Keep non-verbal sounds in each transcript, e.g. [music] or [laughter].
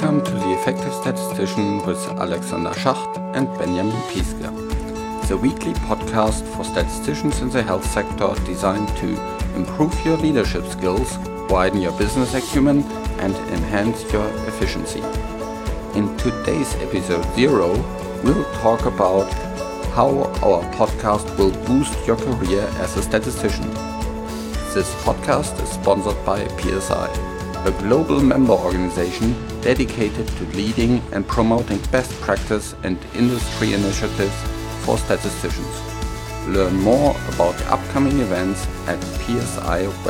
Welcome to the Effective Statistician with Alexander Schacht and Benjamin Piske, the weekly podcast for statisticians in the health sector designed to improve your leadership skills, widen your business acumen, and enhance your efficiency. In today's episode zero, we'll talk about how our podcast will boost your career as a statistician. This podcast is sponsored by PSI, a global member organization dedicated to leading and promoting best practice and industry initiatives for statisticians. Learn more about the upcoming events at psiweb.org.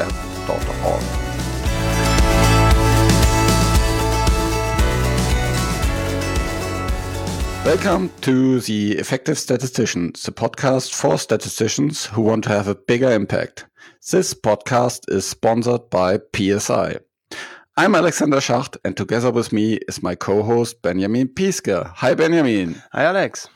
Welcome to the Effective Statistician, the podcast for statisticians who want to have a bigger impact. This podcast is sponsored by PSI. I'm Alexander Schacht, and together with me is my co host Benjamin Piske. Hi, Benjamin. Hi, Alex.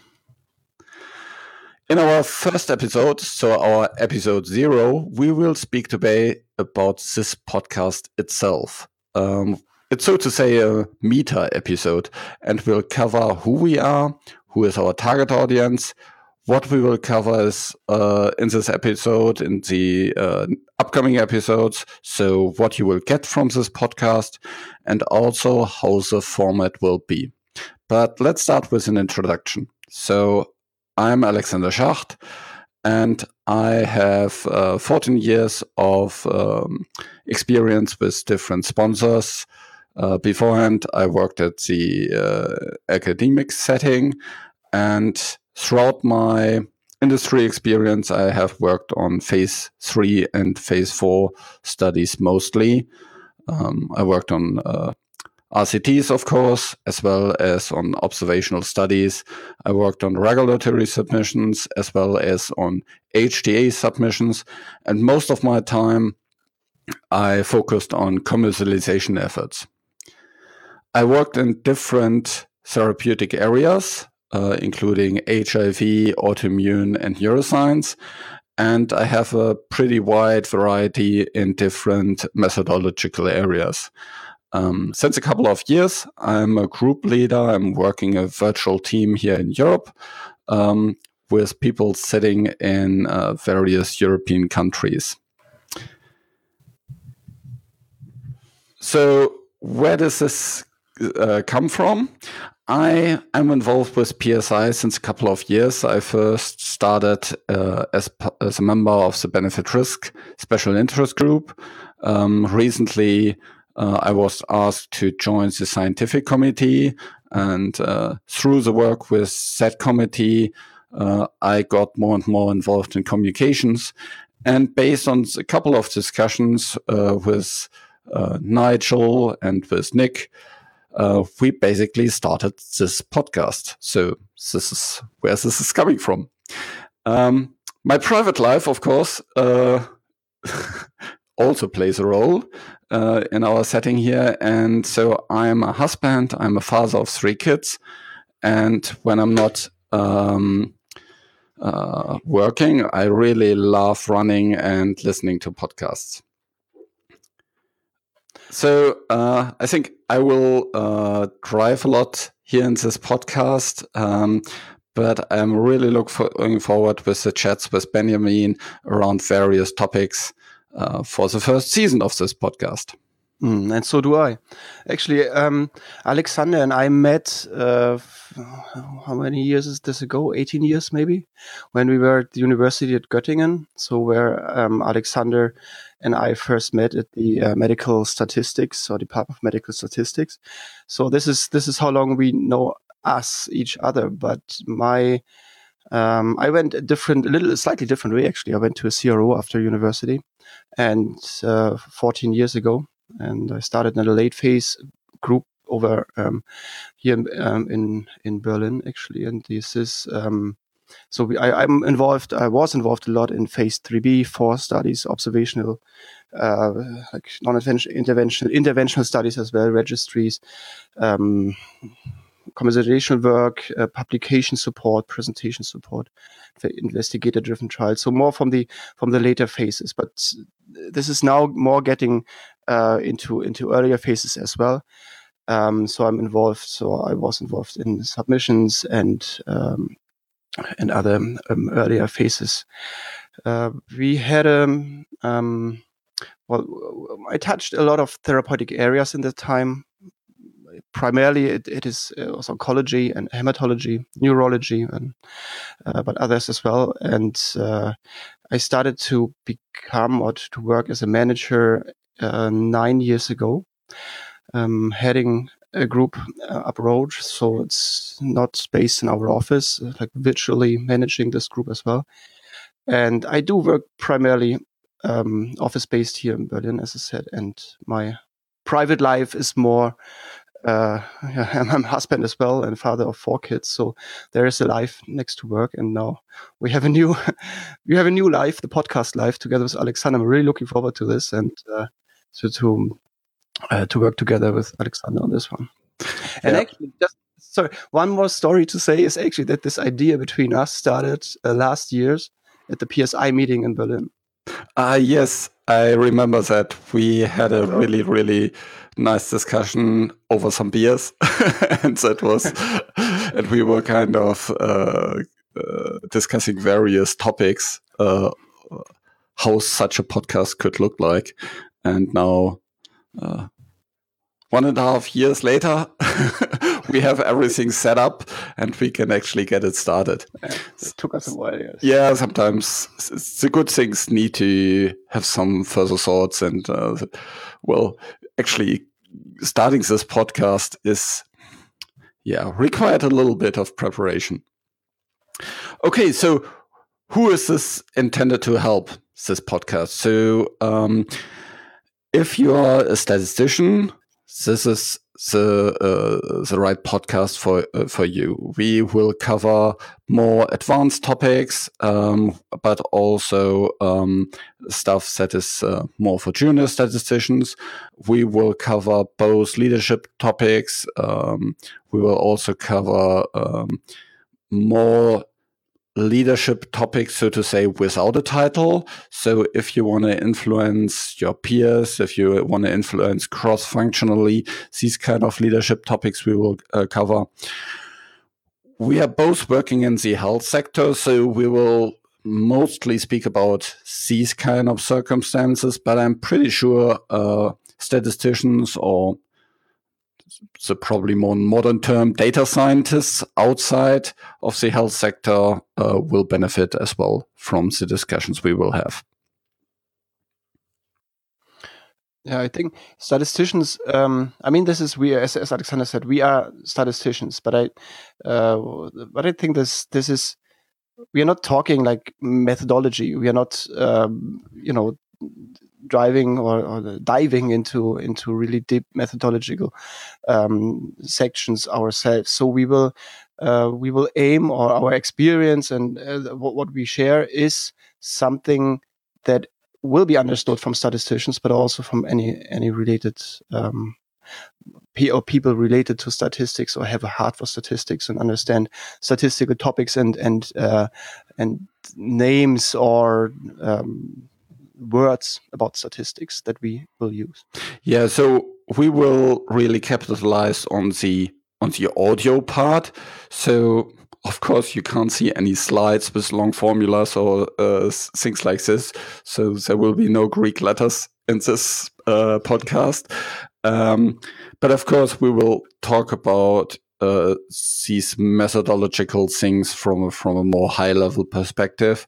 In our first episode, so our episode zero, we will speak today about this podcast itself. Um, it's so to say a meta episode, and we'll cover who we are, who is our target audience. What we will cover is uh, in this episode, in the uh, upcoming episodes. So, what you will get from this podcast, and also how the format will be. But let's start with an introduction. So, I'm Alexander Schacht, and I have uh, 14 years of um, experience with different sponsors. Uh, beforehand, I worked at the uh, academic setting, and throughout my industry experience, I have worked on phase three and phase four studies mostly. Um, I worked on uh, RCTs, of course, as well as on observational studies. I worked on regulatory submissions as well as on HTA submissions. And most of my time, I focused on commercialization efforts. I worked in different therapeutic areas, uh, including HIV, autoimmune, and neuroscience. And I have a pretty wide variety in different methodological areas. Um, since a couple of years, I'm a group leader. I'm working a virtual team here in Europe um, with people sitting in uh, various European countries. So, where does this uh, come from. I am involved with PSI since a couple of years. I first started uh, as, as a member of the Benefit Risk Special Interest Group. Um, recently, uh, I was asked to join the scientific committee, and uh, through the work with that committee, uh, I got more and more involved in communications. And based on a couple of discussions uh, with Nigel and with Nick, uh, we basically started this podcast. So this is where this is coming from. Um, my private life, of course, uh, [laughs] also plays a role uh, in our setting here. And so I'm a husband, I'm a father of three kids. And when I'm not um, uh, working, I really love running and listening to podcasts. So uh, I think I will uh, drive a lot here in this podcast, um, but I'm really looking forward with the chats with Benjamin around various topics uh, for the first season of this podcast. Mm, and so do I. Actually, um, Alexander and I met, uh, how many years is this ago? 18 years maybe, when we were at the university at Göttingen. So, where um, Alexander and I first met at the uh, medical statistics or Department of Medical Statistics. So, this is this is how long we know us, each other. But my um, I went a different, a little, slightly different way actually. I went to a CRO after university, and uh, 14 years ago, and I started in a late phase group over um, here um, in in Berlin actually, and this is um, so we, I, am involved. I was involved a lot in phase three B, four studies, observational, uh, like non-interventional, interventional studies as well, registries, um, conversational work, uh, publication support, presentation support, for investigator-driven trials. So more from the from the later phases, but this is now more getting uh, into into earlier phases as well. Um, so I'm involved. So I was involved in submissions and um, and other um, earlier phases. Uh, we had a um, um, well, I touched a lot of therapeutic areas in that time. Primarily, it, it is uh, oncology and hematology, neurology, and uh, but others as well. And uh, I started to become or to work as a manager uh, nine years ago, um, heading a group uh, abroad. So it's not based in our office, uh, like virtually managing this group as well. And I do work primarily um, office based here in Berlin, as I said, and my private life is more. Uh, [laughs] I'm a husband as well and father of four kids, so there is a life next to work. And now we have a new, [laughs] we have a new life, the podcast life, together with Alexander. I'm really looking forward to this and uh, to to uh, to work together with Alexander on this one. And yeah. actually, just sorry, one more story to say is actually that this idea between us started uh, last year's at the PSI meeting in Berlin. Ah, uh, yes, I remember that. We had a really, really nice discussion over some beers, [laughs] and that was, [laughs] and we were kind of uh, uh, discussing various topics, uh, how such a podcast could look like, and now. Uh, one and a half years later, [laughs] we have everything set up and we can actually get it started. Yeah, it took us a while, yes. Yeah, sometimes the good things need to have some further thoughts. And, uh, well, actually, starting this podcast is, yeah, required a little bit of preparation. Okay, so who is this intended to help this podcast? So, um, if you are a statistician, this is the uh, the right podcast for uh, for you. We will cover more advanced topics, um, but also um, stuff that is uh, more for junior statisticians. We will cover both leadership topics. Um, we will also cover um, more leadership topic, so to say, without a title. So if you want to influence your peers, if you want to influence cross functionally, these kind of leadership topics we will uh, cover. We are both working in the health sector, so we will mostly speak about these kind of circumstances, but I'm pretty sure uh, statisticians or the probably more modern term data scientists outside of the health sector uh, will benefit as well from the discussions we will have. Yeah, I think statisticians. Um, I mean, this is we, as, as, Alexander said, we are statisticians. But I, uh, but I think this this is we are not talking like methodology. We are not, um, you know, driving or, or, diving into into really deep methodological um, sections ourselves. So we will uh, we will aim or our experience and uh, what, we share is something that will be understood from statisticians, but also from any any related um, or people related to statistics or have a heart for statistics and understand statistical topics and and uh, and names or um, words about statistics that we will use. Yeah, so we will really capitalize on the on the audio part. So of course you can't see any slides with long formulas or uh, things like this. So there will be no Greek letters in this uh, podcast. Um, but of course we will talk about uh, these methodological things from a, from a more high level perspective.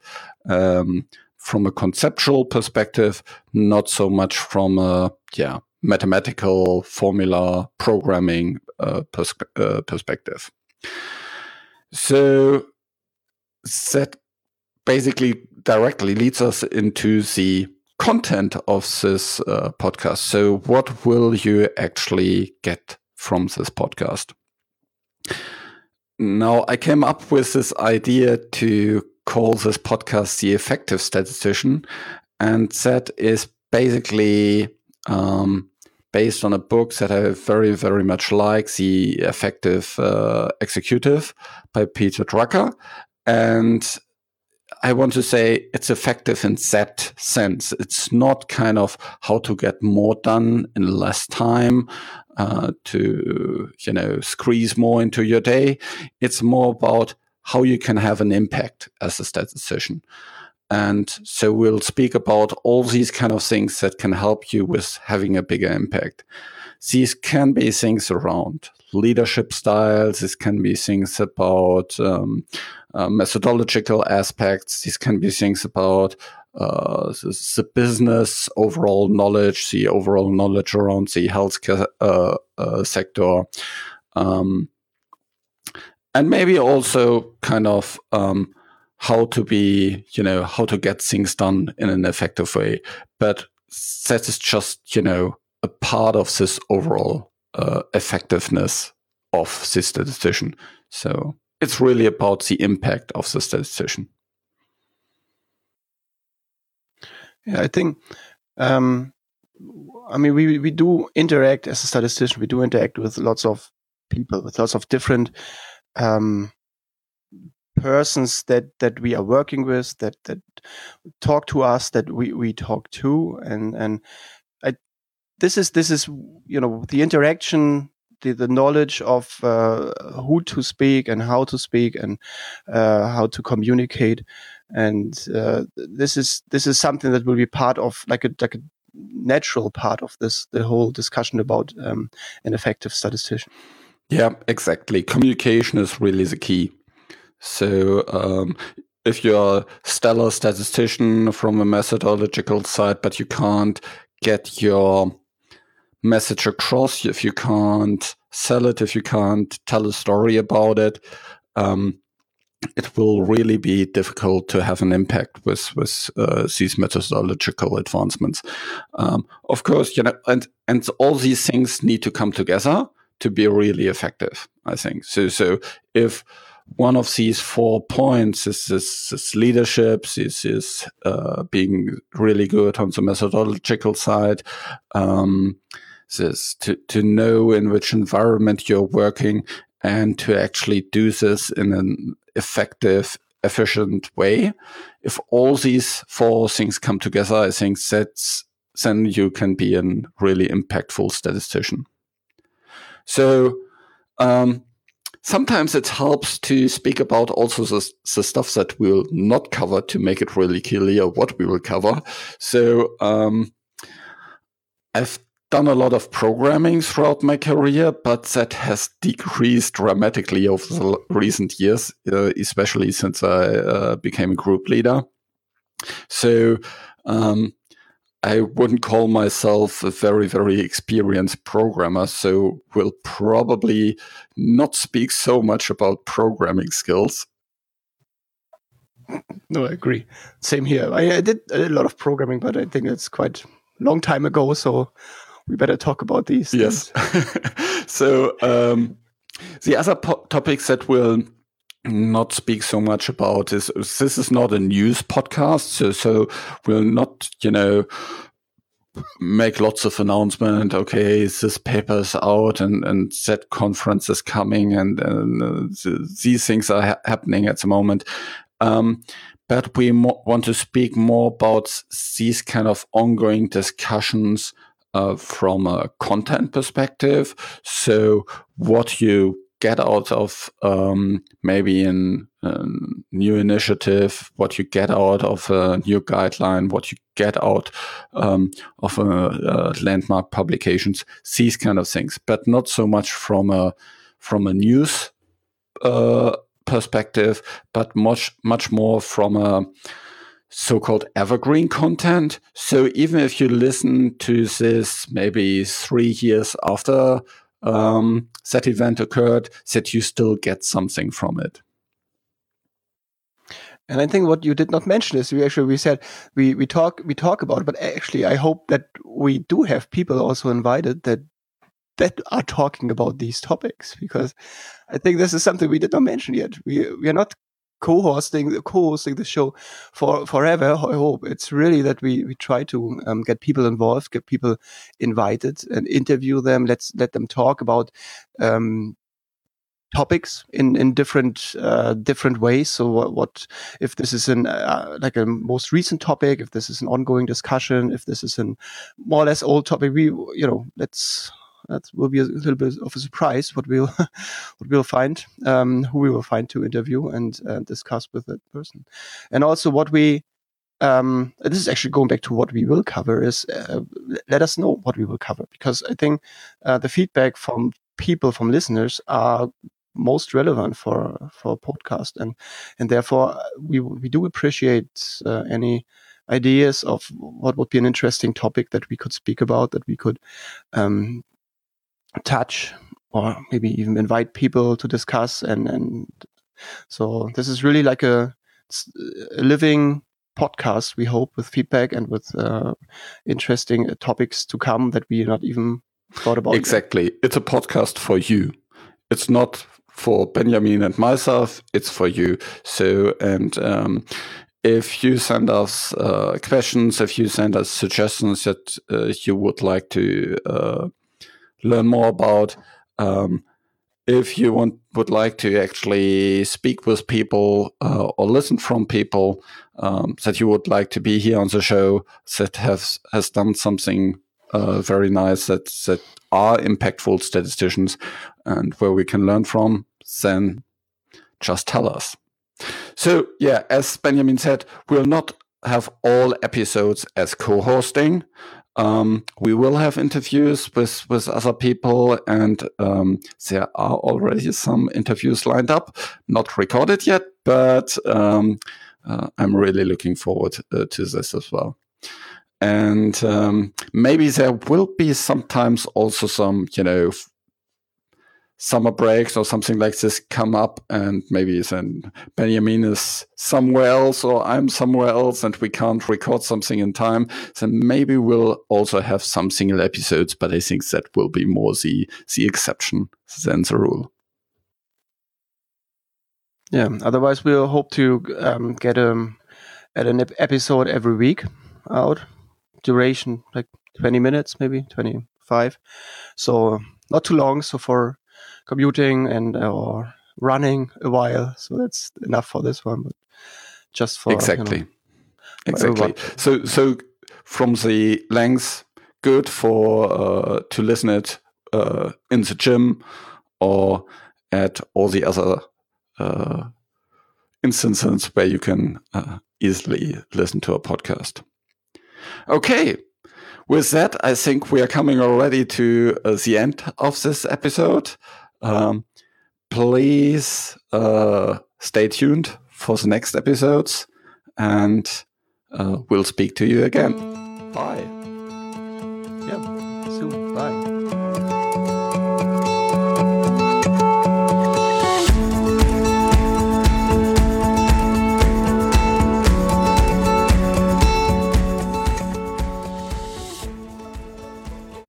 Um, from a conceptual perspective, not so much from a yeah mathematical formula programming uh, pers uh, perspective. So that basically directly leads us into the content of this uh, podcast. So, what will you actually get from this podcast? Now, I came up with this idea to call this podcast the effective statistician. And that is basically um, based on a book that I very, very much like, The Effective uh, Executive by Peter Drucker. And I want to say it's effective in that sense. It's not kind of how to get more done in less time, uh, to, you know, squeeze more into your day. It's more about how you can have an impact as a statistician. And so we'll speak about all these kind of things that can help you with having a bigger impact. These can be things around leadership styles. This can be things about um, uh, methodological aspects. These can be things about uh, the, the, business overall knowledge, the overall knowledge around the healthcare uh, uh, sector. Um, and maybe also kind of um, how to be, you know, how to get things done in an effective way. But that is just, you know, a part of this overall uh, effectiveness of the statistician. So it's really about the impact of the statistician. Yeah, I think, um, I mean, we, we do interact as a statistician, we do interact with lots of people, with lots of different um, persons that that we are working with that that talk to us that we we talk to. And and I, this is this is you know the interaction the, the knowledge of uh, who to speak and how to speak and uh, how to communicate. And uh, this is this is something that will be part of like a like a natural part of this the whole discussion about um, an effective statistician yeah, exactly. Communication is really the key. So um, if you're a stellar statistician from a methodological side, but you can't get your message across, if you can't sell it, if you can't tell a story about it, um, it will really be difficult to have an impact with with uh, these methodological advancements. Um, of course, you know, and and all these things need to come together to be really effective. I think so. So if one of these four points is this, this leadership, this is uh, being really good on the methodological side, um, this to to know in which environment you're working and to actually do this in an effective, efficient way. If all these four things come together, I think that's then you can be a really impactful statistician. So um, sometimes it helps to speak about also the, the, stuff that we'll not cover to make it really clear what we will cover. So um, I've done a lot of programming throughout my career, but that has decreased dramatically over the recent years, uh, especially since I uh, became a group leader. So um, I wouldn't call myself a very, very experienced programmer, so will probably not speak so much about programming skills. No, I agree. Same here. I, I did a lot of programming, but I think it's quite a long time ago, so we better talk about these. Yes. [laughs] so um, the other topics that will not speak so much about this. this is not a news podcast so so we'll not you know make lots of announcement okay this paper is out and and that conference is coming and, and uh, these things are ha happening at the moment um, but we want to speak more about these kind of ongoing discussions uh, from a content perspective so what you get out of um, maybe in a new initiative, what you get out of a new guideline, what you get out um, of a, a landmark publications, these kind of things, but not so much from a from a news uh, perspective, but much much more from a so-called evergreen content. So even if you listen to this maybe three years after um, that event occurred, that you still get something from it. And I think what you did not mention is we actually we said we we talk we talk about it, but actually I hope that we do have people also invited that that are talking about these topics because I think this is something we did not mention yet. We we are not co-hosting co-hosting the show for forever. I hope it's really that we we try to um, get people involved, get people invited, and interview them. Let's let them talk about um, topics in in different uh, different ways. So what, what if this is an uh, like a most recent topic, if this is an ongoing discussion, if this is an more or less old topic, we you know let's that will be a little bit of a surprise what we'll [laughs] what we'll find um, who we will find to interview and uh, discuss with that person. And also what we um, this is actually going back to what we will cover is uh, let us know what we will cover because i think uh, the feedback from people from listeners are most relevant for for podcast and and therefore we we do appreciate uh, any ideas of what would be an interesting topic that we could speak about that we could um, touch or maybe even invite people to discuss and and so this is really like a, a living podcast we hope with feedback and with uh, interesting uh, topics to come that we not even thought about exactly. Yet. it's a podcast for you. It's not for benjamin and myself. It's for you. So and um, if you send us uh, questions if you send us suggestions that uh, you would like to uh, learn more about. Um, if you want would like to actually speak with people uh, or listen from people um, that you would like to be here on the show that has has done something uh, very nice that that are impactful statisticians and where we can learn from, then just tell us. So yeah, as Benjamin said, we'll not have all episodes as co-hosting. Um, we will have interviews with with other people, and um, there are already some interviews lined up, not recorded yet, but um, uh, I'm really looking forward uh, to this as well. And um, maybe there will be sometimes also some, you know, summer breaks or something like this come up and maybe then Benjamin is somewhere else or I'm somewhere else and we can't record something in time, then maybe we'll also have some single episodes, but I think that will be more the the exception than the rule. Yeah. Otherwise, we'll hope to um, get um, at an episode every week out. Duration like twenty minutes, maybe twenty five. So not too long. So for commuting and uh, or running a while. So that's enough for this one. But just for exactly, you know, exactly. So so from the length, good for uh, to listen it uh, in the gym or at all the other uh, instances where you can uh, easily listen to a podcast. Okay, with that, I think we are coming already to uh, the end of this episode. Um, please uh, stay tuned for the next episodes, and uh, we'll speak to you again. Bye. Yeah, soon. Bye.